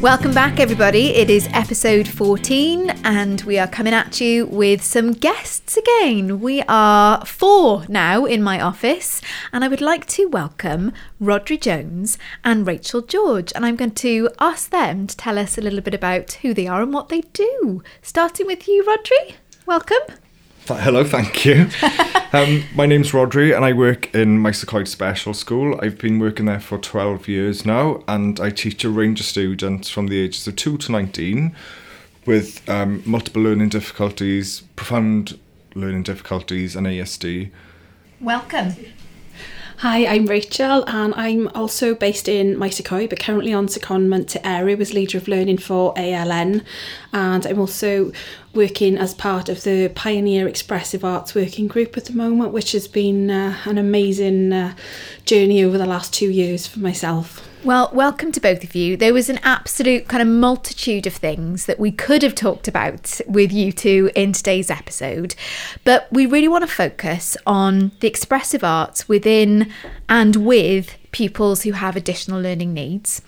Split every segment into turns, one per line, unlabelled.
Welcome back, everybody. It is episode 14, and we are coming at you with some guests again. We are four now in my office, and I would like to welcome Rhodri Jones and Rachel George. And I'm going to ask them to tell us a little bit about who they are and what they do. Starting with you, Rhodri. Welcome.
Hello, thank you. um, my name's Rhodri, and I work in Maes Special School. I've been working there for 12 years now, and I teach a range of students from the ages of 2 to 19 with um, multiple learning difficulties, profound learning difficulties, and ASD.
Welcome.
Hi, I'm Rachel and I'm also based in y but currently on secondment to area as Leader of Learning for ALN and I'm also working as part of the Pioneer Expressive Arts Working Group at the moment which has been uh, an amazing uh, journey over the last two years for myself.
Well, welcome to both of you. There was an absolute kind of multitude of things that we could have talked about with you two in today's episode, but we really want to focus on the expressive arts within and with pupils who have additional learning needs.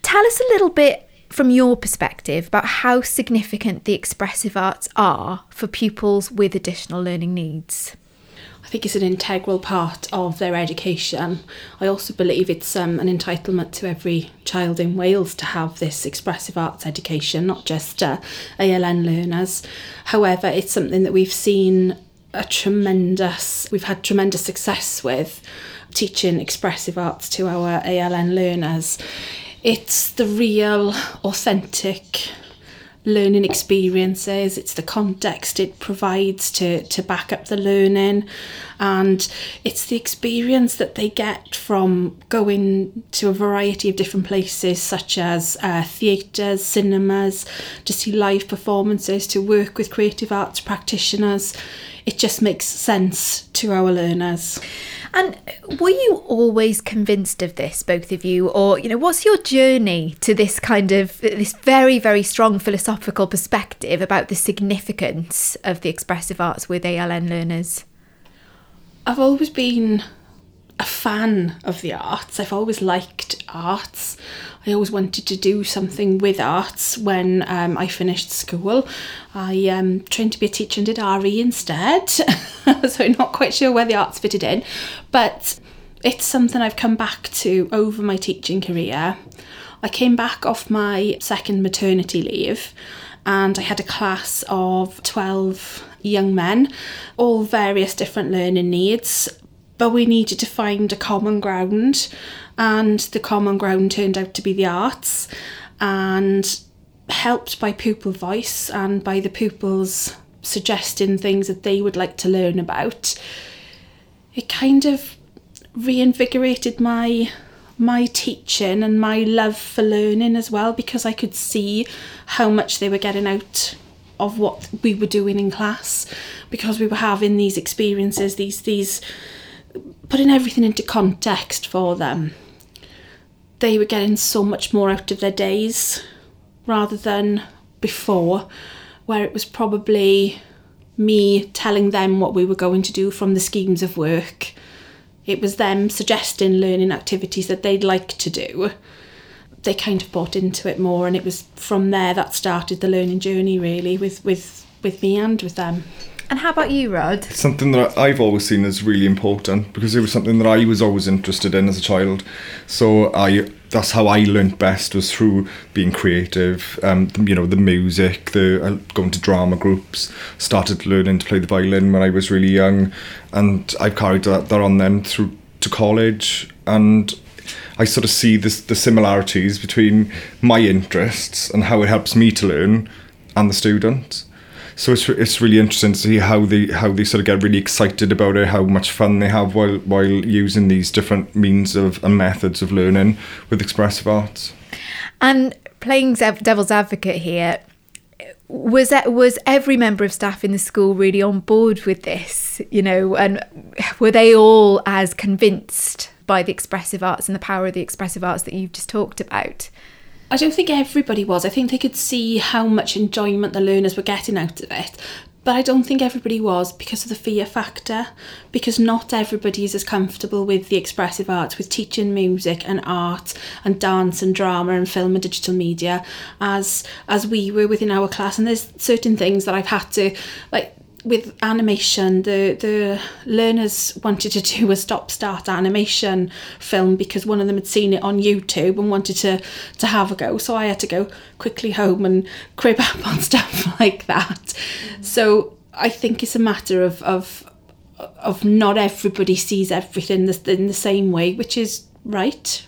Tell us a little bit from your perspective about how significant the expressive arts are for pupils with additional learning needs.
I think it's an integral part of their education. I also believe it's um, an entitlement to every child in Wales to have this expressive arts education, not just uh, ALN learners. However, it's something that we've seen a tremendous, we've had tremendous success with teaching expressive arts to our ALN learners. It's the real, authentic learning experiences. It's the context it provides to to back up the learning. And it's the experience that they get from going to a variety of different places such as uh, theatres cinemas to see live performances to work with creative arts practitioners it just makes sense to our learners
and were you always convinced of this, both of you, or you know, what's your journey to this kind of this very, very strong philosophical perspective about the significance of the expressive arts with ALN learners?
I've always been a fan of the arts. I've always liked arts. I always wanted to do something with arts when um, I finished school. I um, trained to be a teacher and did RE instead, so not quite sure where the arts fitted in. But it's something I've come back to over my teaching career. I came back off my second maternity leave and I had a class of 12 young men, all various different learning needs but we needed to find a common ground, and the common ground turned out to be the arts, and helped by pupil voice and by the pupils suggesting things that they would like to learn about. It kind of reinvigorated my my teaching and my love for learning as well because I could see how much they were getting out of what we were doing in class because we were having these experiences these these putting everything into context for them, they were getting so much more out of their days rather than before, where it was probably me telling them what we were going to do from the schemes of work. It was them suggesting learning activities that they'd like to do. They kind of bought into it more, and it was from there that started the learning journey, really, with, with, with me and with them.
And how about you, Rod?
Something that I've always seen as really important because it was something that I was always interested in as a child. So I that's how I learnt best was through being creative. Um, you know, the music, the uh, going to drama groups. Started learning to play the violin when I was really young, and I've carried that, that on then through to college. And I sort of see this, the similarities between my interests and how it helps me to learn, and the students. So it's it's really interesting to see how they how they sort of get really excited about it, how much fun they have while while using these different means of and methods of learning with expressive arts.
And playing devil's advocate here, was that was every member of staff in the school really on board with this you know and were they all as convinced by the expressive arts and the power of the expressive arts that you've just talked about
I don't think everybody was. I think they could see how much enjoyment the learners were getting out of it. but I don't think everybody was because of the fear factor. Because not everybody is as comfortable with the expressive arts, with teaching music and art and dance and drama and film and digital media, as as we were within our class. And there's certain things that I've had to like with animation, the the learners wanted to do a stop start animation film because one of them had seen it on YouTube and wanted to to have a go. So I had to go quickly home and crib up on stuff like that. So I think it's a matter of of of not everybody sees everything in the same way, which is right.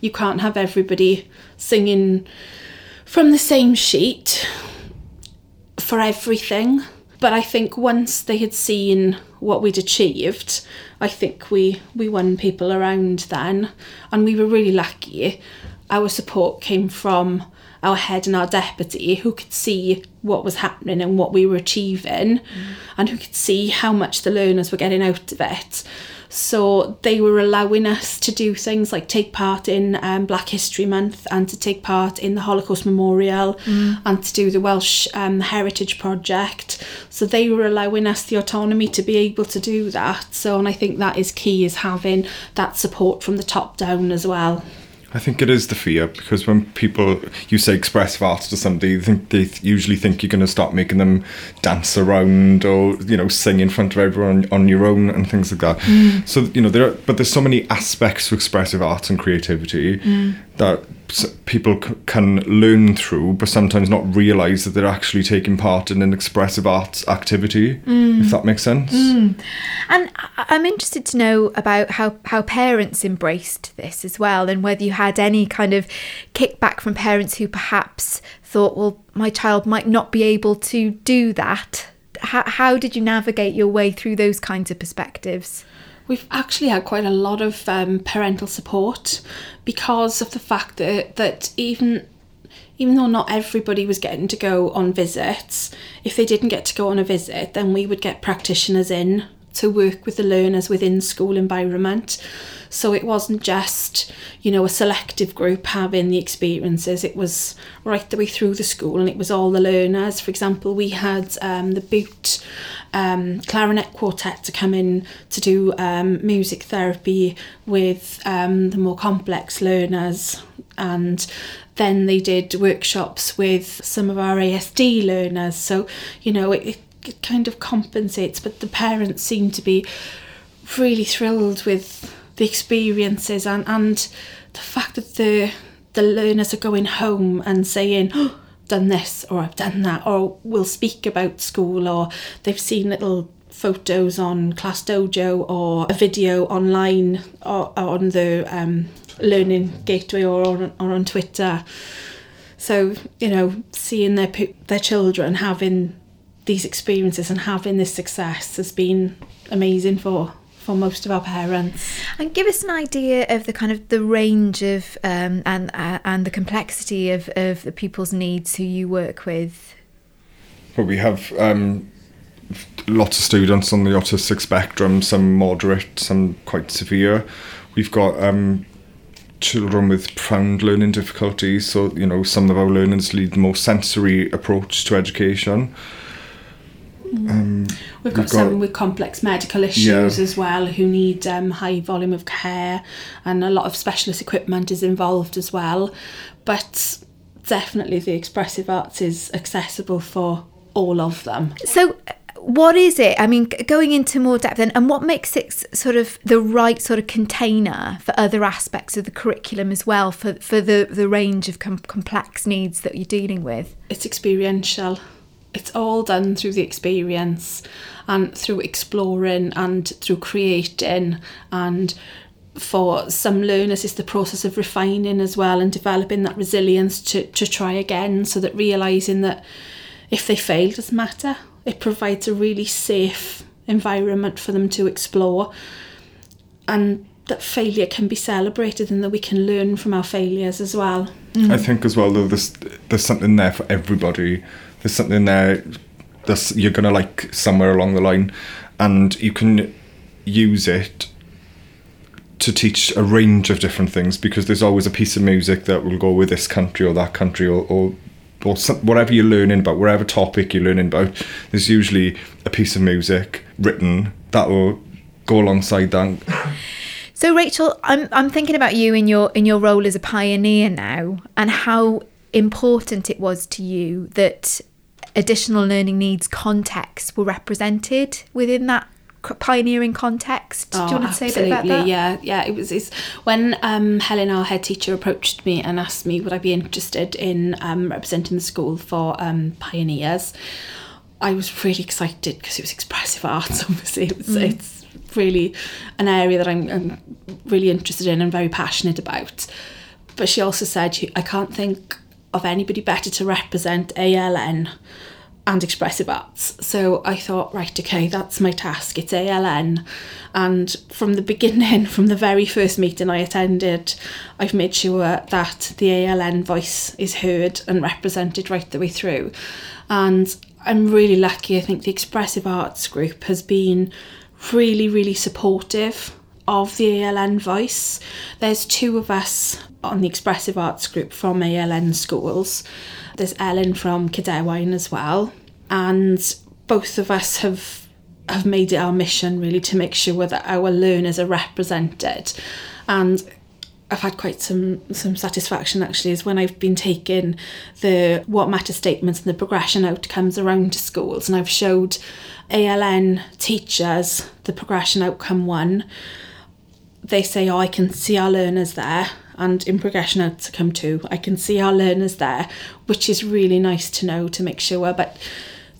You can't have everybody singing from the same sheet for everything but I think once they had seen what we'd achieved, I think we we won people around then, and we were really lucky. Our support came from our head and our deputy who could see what was happening and what we were achieving, mm. and who could see how much the learners were getting out of it. So they were allowing us to do things like take part in um, Black History Month and to take part in the Holocaust Memorial mm. and to do the Welsh um, Heritage Project. So they were allowing us the autonomy to be able to do that. So, and I think that is key is having that support from the top down as well.
I think it is the fear because when people you say expressive arts to somebody, they think they usually think you're going to start making them dance around or you know sing in front of everyone on your own and things like that. Mm. So you know there, are, but there's so many aspects to expressive arts and creativity mm. that people c- can learn through, but sometimes not realise that they're actually taking part in an expressive arts activity. Mm. If that makes sense.
Mm. And I'm interested to know about how how parents embraced this as well, and whether you had any kind of kickback from parents who perhaps thought, well, my child might not be able to do that. How, how did you navigate your way through those kinds of perspectives?
We've actually had quite a lot of um, parental support because of the fact that, that even even though not everybody was getting to go on visits, if they didn't get to go on a visit, then we would get practitioners in to work with the learners within school environment. So it wasn't just, you know, a selective group having the experiences, it was right the way through the school and it was all the learners. For example, we had um, the boot um, clarinet quartet to come in to do um, music therapy with um, the more complex learners and then they did workshops with some of our ASD learners. So, you know, it, it kind of compensates, but the parents seem to be really thrilled with the experiences and, and the fact that the the learners are going home and saying, oh, done this or I've done that or will speak about school or they've seen little photos on Class Dojo or a video online or, or on the um, Learning Gateway or on, or on Twitter. So, you know, seeing their their children having these experiences and having this success has been amazing for for most of our parents.
And give us an idea of the kind of the range of um, and uh, and the complexity of, of the people's needs who you work with.
Well, we have um, lots of students on the autistic spectrum, some moderate, some quite severe. We've got um, children with profound learning difficulties, so you know some of our learners lead the more sensory approach to education.
Mm. Um, we've got, we've got some with complex medical issues yeah. as well who need um, high volume of care, and a lot of specialist equipment is involved as well. But definitely, the expressive arts is accessible for all of them.
So, what is it? I mean, going into more depth, and, and what makes it sort of the right sort of container for other aspects of the curriculum as well, for, for the, the range of com- complex needs that you're dealing with?
It's experiential it's all done through the experience and through exploring and through creating. And for some learners it's the process of refining as well and developing that resilience to, to try again so that realizing that if they fail doesn't matter. It provides a really safe environment for them to explore. And that failure can be celebrated and that we can learn from our failures as well.
Mm. i think as well though there's there's something there for everybody there's something there that you're gonna like somewhere along the line, and you can use it to teach a range of different things because there's always a piece of music that will go with this country or that country or, or or some, whatever you're learning about, whatever topic you're learning about, there's usually a piece of music written that will go alongside that.
So Rachel, I'm I'm thinking about you in your in your role as a pioneer now and how important it was to you that additional learning needs contexts were represented within that pioneering context. Do you want to say a bit about that?
Oh, Yeah, yeah. It was it's when um, Helen, our head teacher, approached me and asked me would I be interested in um, representing the school for um, pioneers. I was really excited because it was expressive arts. Obviously, it was, it's really an area that I'm, I'm really interested in and very passionate about. But she also said, I can't think of anybody better to represent ALN and expressive arts. So I thought, right, okay, that's my task. It's ALN. And from the beginning, from the very first meeting I attended, I've made sure that the ALN voice is heard and represented right the way through. And I'm really lucky. I think the expressive arts group has been really, really supportive of the ALN voice. There's two of us on the expressive arts group from ALN schools. There's Ellen from Cadewine as well, and both of us have have made it our mission really to make sure that our learners are represented. And I've had quite some some satisfaction actually is when I've been taking the what matter statements and the progression outcomes around to schools and I've showed ALN teachers the progression outcome one. They say, Oh, I can see our learners there and in progression to come two, I can see our learners there, which is really nice to know to make sure. But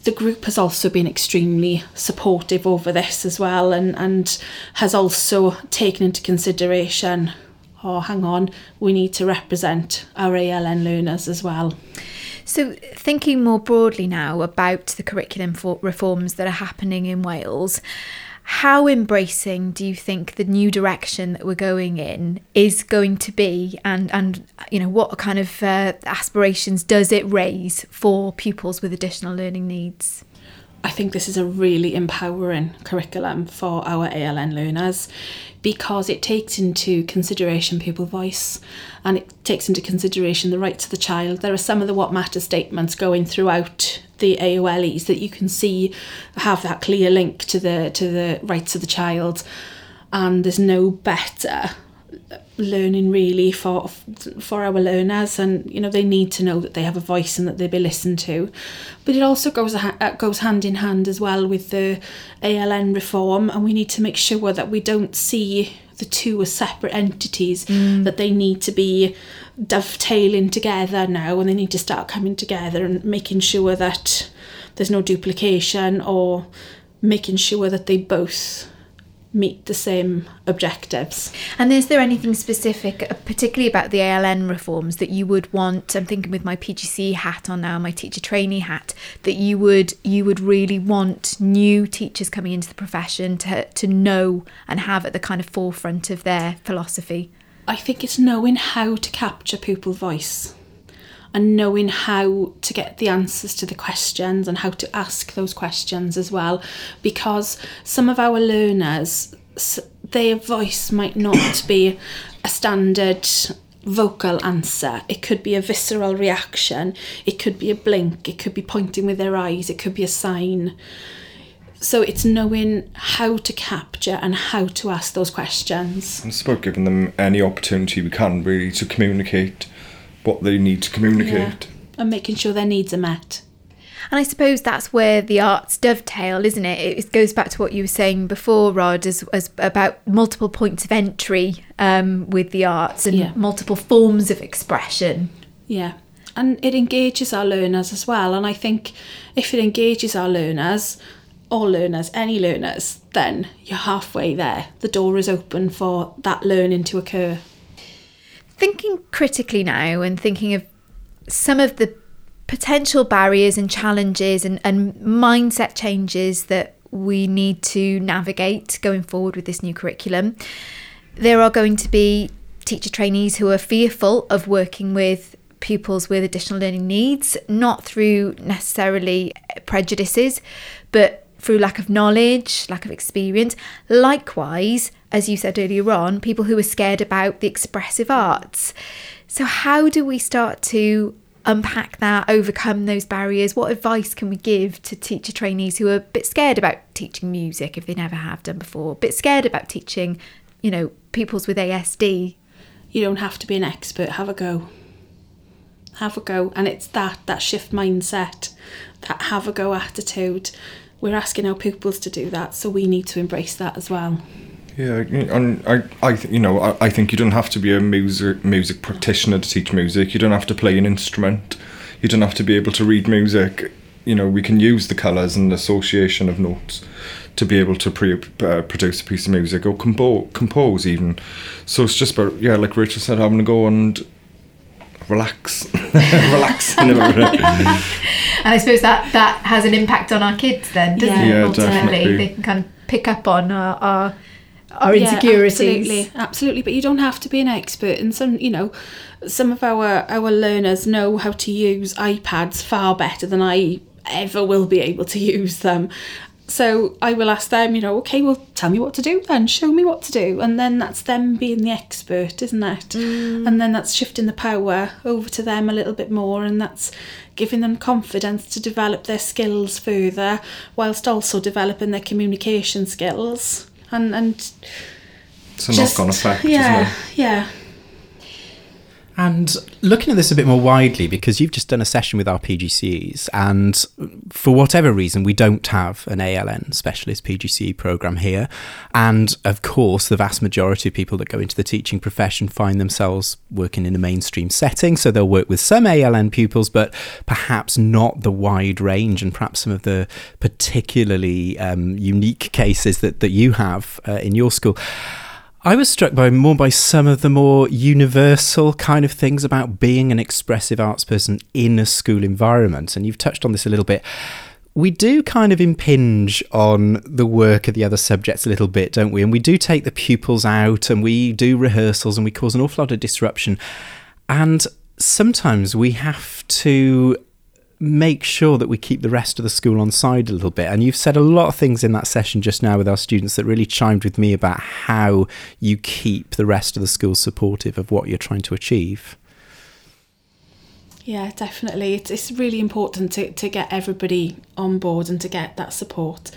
the group has also been extremely supportive over this as well and, and has also taken into consideration oh hang on we need to represent our ALN learners as well
So, thinking more broadly now about the curriculum for reforms that are happening in Wales, how embracing do you think the new direction that we're going in is going to be, and and you know what kind of uh, aspirations does it raise for pupils with additional learning needs?
I think this is a really empowering curriculum for our ALN learners because it takes into consideration pupil voice and it takes into consideration the rights of the child. There are some of the what matter statements going throughout the AOLEs that you can see have that clear link to the to the rights of the child. And there's no better learning really for for our learners. And you know they need to know that they have a voice and that they'll be listened to. But it also goes uh, goes hand in hand as well with the ALN reform. And we need to make sure that we don't see the two as separate entities that they need to be dovetailing together now and they need to start coming together and making sure that there's no duplication or making sure that they both meet the same objectives.
And is there anything specific, uh, particularly about the ALN reforms, that you would want? I'm thinking with my PGC hat on now, my teacher trainee hat, that you would you would really want new teachers coming into the profession to to know and have at the kind of forefront of their philosophy.
I think it's knowing how to capture pupil voice and knowing how to get the answers to the questions and how to ask those questions as well. Because some of our learners their voice might not be a standard vocal answer. It could be a visceral reaction. It could be a blink. It could be pointing with their eyes. It could be a sign so it's knowing how to capture and how to ask those questions
It's about giving them any opportunity we can really to communicate what they need to communicate.
and making sure their needs are met
And I suppose that's where the arts dovetail, isn't it? It goes back to what you were saying before, Rod, as, as about multiple points of entry um, with the arts and
Yeah.
multiple forms of expression.
Yeah. And it engages our learners as well. And I think if it engages our learners, all learners, any learners, then you're halfway there. The door is open for that learning to occur.
Thinking critically now and thinking of some of the potential barriers and challenges and, and mindset changes that we need to navigate going forward with this new curriculum. There are going to be teacher trainees who are fearful of working with pupils with additional learning needs, not through necessarily prejudices, but through lack of knowledge, lack of experience. Likewise, as you said earlier on, people who are scared about the expressive arts. So, how do we start to unpack that, overcome those barriers? What advice can we give to teacher trainees who are a bit scared about teaching music if they never have done before, a bit scared about teaching, you know, pupils with ASD?
You don't have to be an expert, have a go. Have a go. And it's that, that shift mindset, that have a go attitude. We're asking our pupils to do that, so we need to embrace that as well.
Yeah, and I, I, you know, I, I think you don't have to be a music music practitioner to teach music. You don't have to play an instrument. You don't have to be able to read music. You know, we can use the colours and association of notes to be able to pre- uh, produce a piece of music or compo- compose even. So it's just about yeah, like Rachel said, having to go and relax, relax.
and I suppose that that has an impact on our kids then, doesn't
Yeah.
it?
Yeah,
Ultimately,
definitely.
they can kind of pick up on our our, our
Yeah,
insecurities.
absolutely, absolutely. But you don't have to be an expert. And some, you know, some of our our learners know how to use iPads far better than I ever will be able to use them. So I will ask them, you know, okay, well, tell me what to do then, show me what to do. And then that's them being the expert, isn't it? Mm. And then that's shifting the power over to them a little bit more, and that's giving them confidence to develop their skills further, whilst also developing their communication skills. And, and
It's a knock-on effect,
yeah? Yeah,
And looking at this a bit more widely, because you've just done a session with our PGCEs, and for whatever reason, we don't have an ALN specialist PGCE program here. And of course, the vast majority of people that go into the teaching profession find themselves working in a mainstream setting. So they'll work with some ALN pupils, but perhaps not the wide range and perhaps some of the particularly um, unique cases that, that you have uh, in your school. I was struck by more by some of the more universal kind of things about being an expressive arts person in a school environment. And you've touched on this a little bit. We do kind of impinge on the work of the other subjects a little bit, don't we? And we do take the pupils out and we do rehearsals and we cause an awful lot of disruption. And sometimes we have to make sure that we keep the rest of the school on side a little bit. And you've said a lot of things in that session just now with our students that really chimed with me about how you keep the rest of the school supportive of what you're trying to achieve.
yeah, definitely. It's, it's really important to, to get everybody on board and to get that support.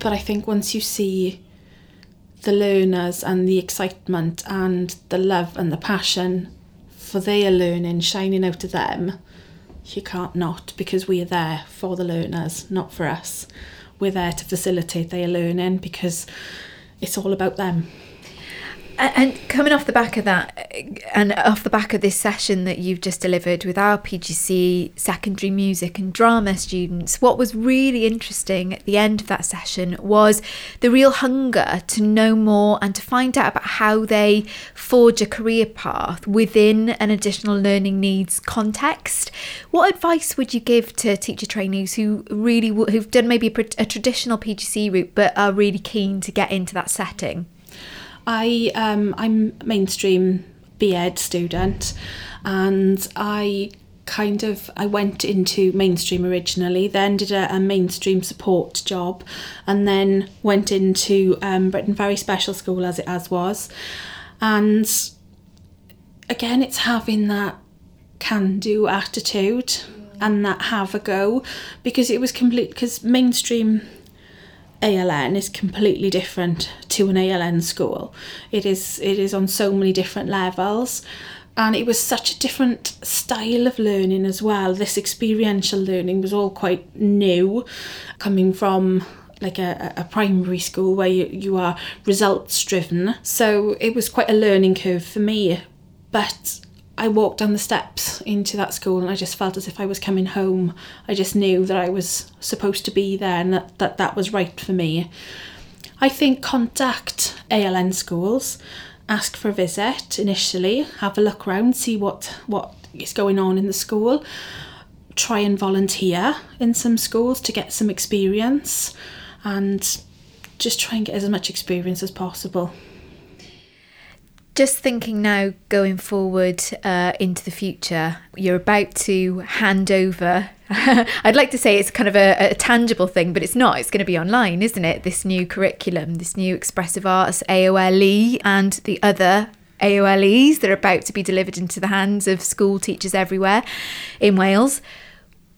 But I think once you see the learners and the excitement and the love and the passion for their learning shining out of them, you can't not because we are there for the learners, not for us. We're there to facilitate their learning because it's all about them.
And coming off the back of that, and off the back of this session that you've just delivered with our PGC secondary music and drama students, what was really interesting at the end of that session was the real hunger to know more and to find out about how they forge a career path within an additional learning needs context. What advice would you give to teacher trainees who really who've done maybe a, a traditional PGC route but are really keen to get into that setting?
I um I'm mainstream BEd student and I kind of I went into mainstream originally then did a, a mainstream support job and then went into um, Briton Ferry Special School as it as was. And again it's having that can do attitude and that have a go because it was complete because mainstream ALN is completely different to an ALN school. It is it is on so many different levels and it was such a different style of learning as well. This experiential learning was all quite new coming from like a, a primary school where you, you are results driven. So it was quite a learning curve for me. But I walked down the steps into that school and I just felt as if I was coming home. I just knew that I was supposed to be there and that that, that was right for me. I think contact ALN schools, ask for a visit initially, have a look around, see what, what is going on in the school, try and volunteer in some schools to get some experience and just try and get as much experience as possible.
Just thinking now, going forward uh, into the future, you're about to hand over. I'd like to say it's kind of a, a tangible thing, but it's not. It's going to be online, isn't it? This new curriculum, this new expressive arts, AOLE, and the other AOLEs that are about to be delivered into the hands of school teachers everywhere in Wales.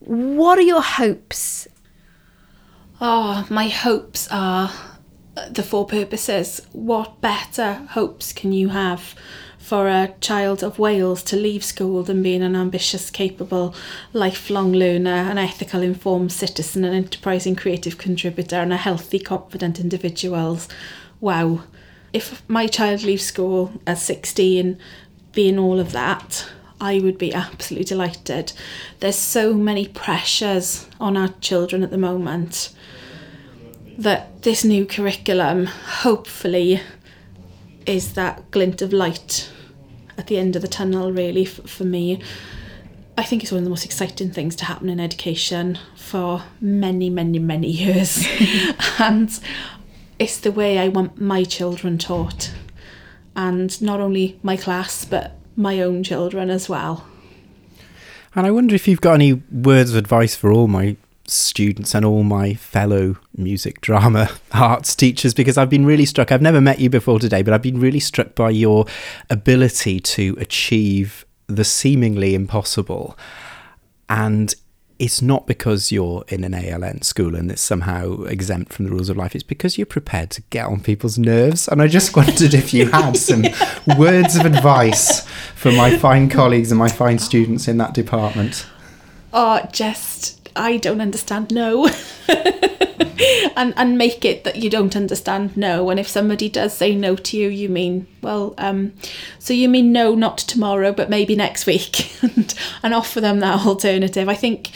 What are your hopes?
Oh, my hopes are the four purposes. What better hopes can you have for a child of Wales to leave school than being an ambitious, capable, lifelong learner, an ethical, informed citizen, an enterprising, creative contributor, and a healthy, confident individual? Wow. If my child leaves school at 16 being all of that, I would be absolutely delighted. There's so many pressures on our children at the moment that this new curriculum hopefully is that glint of light at the end of the tunnel really f- for me. I think it's one of the most exciting things to happen in education for many many many years. And it's the way i want my children taught. And not only my class but my own children as well.
And I wonder if you've got any words of advice for all my students and all my fellow music, drama, arts teachers, because I've been really struck. I've never met you before today, but I've been really struck by your ability to achieve the seemingly impossible. And it's not because you're in an ALN school and it's somehow exempt from the rules of life. It's because you're prepared to get on people's nerves. And I just wondered if you had some words of advice for my fine colleagues and my fine students in that department.
or just I don't understand no. and and make it that you don't understand no. And if somebody does say no to you, you mean well, um, so you mean no, not tomorrow, but maybe next week, and and offer them that alternative. I think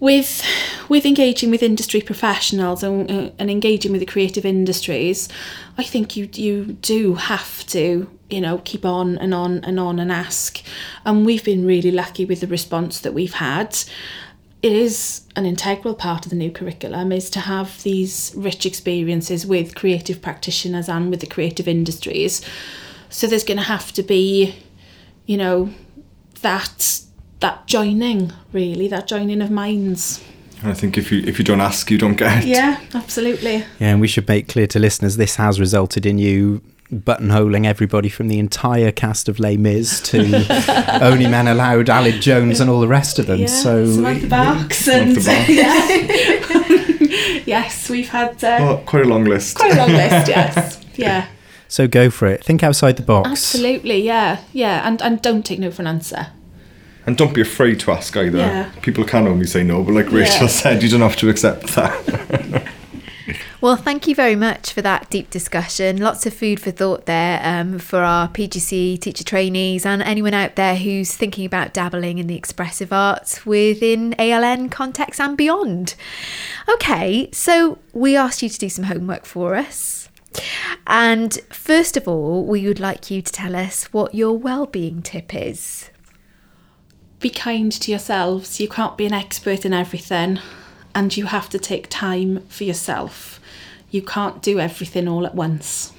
with with engaging with industry professionals and, uh, and engaging with the creative industries, I think you you do have to you know keep on and on and on and ask. And we've been really lucky with the response that we've had. It is an integral part of the new curriculum is to have these rich experiences with creative practitioners and with the creative industries. So there's going to have to be, you know, that that joining really, that joining of minds.
And I think if you if you don't ask, you don't get.
Yeah, absolutely.
Yeah, and we should make clear to listeners this has resulted in you buttonholing everybody from the entire cast of Les Mis to Only Men Aloud, Aled Jones, and all the rest of them.
Yeah,
so
Samantha Barks
Samantha
and
Barks.
yes, we've had uh,
Oh, quite a long list.
quite a long list. Yes, yeah,
so go for it. Think outside the box.
absolutely. Yeah, yeah, and and don't take no for an answer.
And don't be afraid to ask either.
Yeah.
People can only say no, but like Rachel
Yeah.
said, you don't have to accept that.
Well, thank you very much for that deep discussion. Lots of food for thought there um, for our PGC teacher trainees and anyone out there who's thinking about dabbling in the expressive arts within ALN context and beyond. Okay, so we asked you to do some homework for us. And first of all, we would like you to tell us what your well-being tip is.
Be kind to yourselves. You can't be an expert in everything, and you have to take time for yourself. You can't do everything all at once.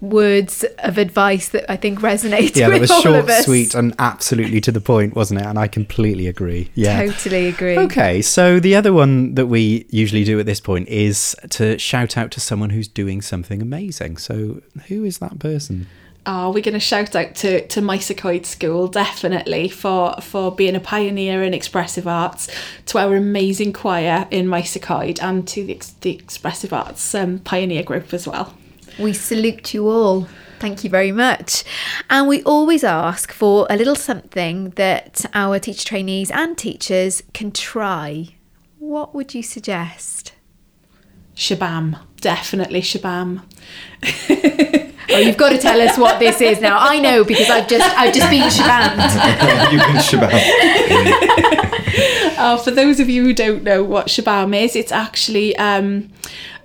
Words of advice that I think resonate
Yeah,
with
that was
all
short,
of us.
sweet, and absolutely to the point, wasn't it? And I completely agree. Yeah.
Totally agree.
Okay, so the other one that we usually do at this point is to shout out to someone who's doing something amazing. So, who is that person?
Oh, we're going to shout out to to Maes y Coed School definitely for for being a pioneer in expressive arts, to our amazing choir in Maes y Coed, and to the the expressive arts um, pioneer group as well.
We salute you all. Thank you very much. And we always ask for a little something that our teacher trainees and teachers can try. What would you suggest?
Shabam, definitely Shabam.
Oh, you've got to tell us what this is now. I know because I've just I've just been shabammed.
you can shabam.
Uh, for those of you who don't know what Shabam is, it's actually um,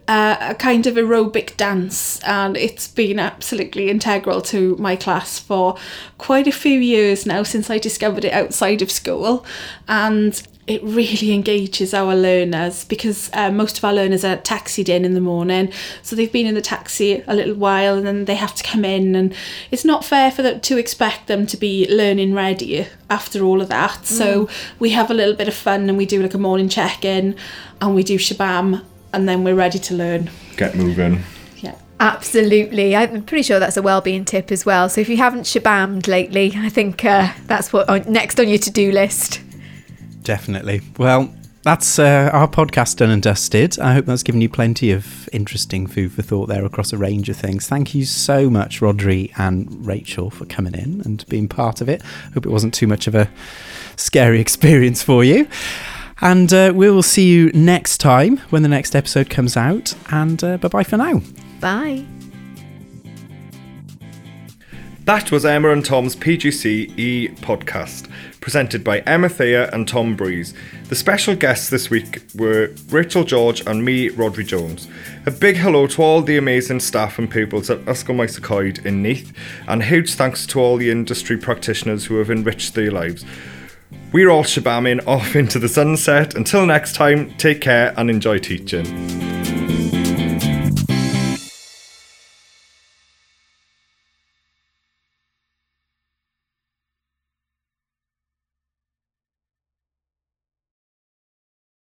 uh, a kind of aerobic dance, and it's been absolutely integral to my class for quite a few years now since I discovered it outside of school. And it really engages our learners because uh, most of our learners are taxied in in the morning so they've been in the taxi a little while and then they have to come in and it's not fair for them to expect them to be learning ready after all of that so we have a little bit of fun and we do like a morning check-in and we do shabam and then we're ready to learn
Get moving.
yeah
Absolutely. I'm pretty sure that's a well-being tip as well. So if you haven't shabammed lately, I think uh, that's what on, next on your to-do list.
Definitely. Well, that's uh, our podcast done and dusted. I hope that's given you plenty of interesting food for thought there across a range of things. Thank you so much, Rhodri and Rachel, for coming in and being part of it. Hope it wasn't too much of a scary experience for you. And uh, we will see you next time when the next episode comes out. And uh, bye bye for now.
Bye.
That was Emma and Tom's PGCE podcast, presented by Emma Thayer and Tom Breeze. The special guests this week were Rachel George and me, Rhodri Jones. A big hello to all the amazing staff and pupils at Ysgol in Neath, and huge thanks to all the industry practitioners who have enriched their lives. We're all shabamming off into the sunset. Until next time, take care and enjoy teaching.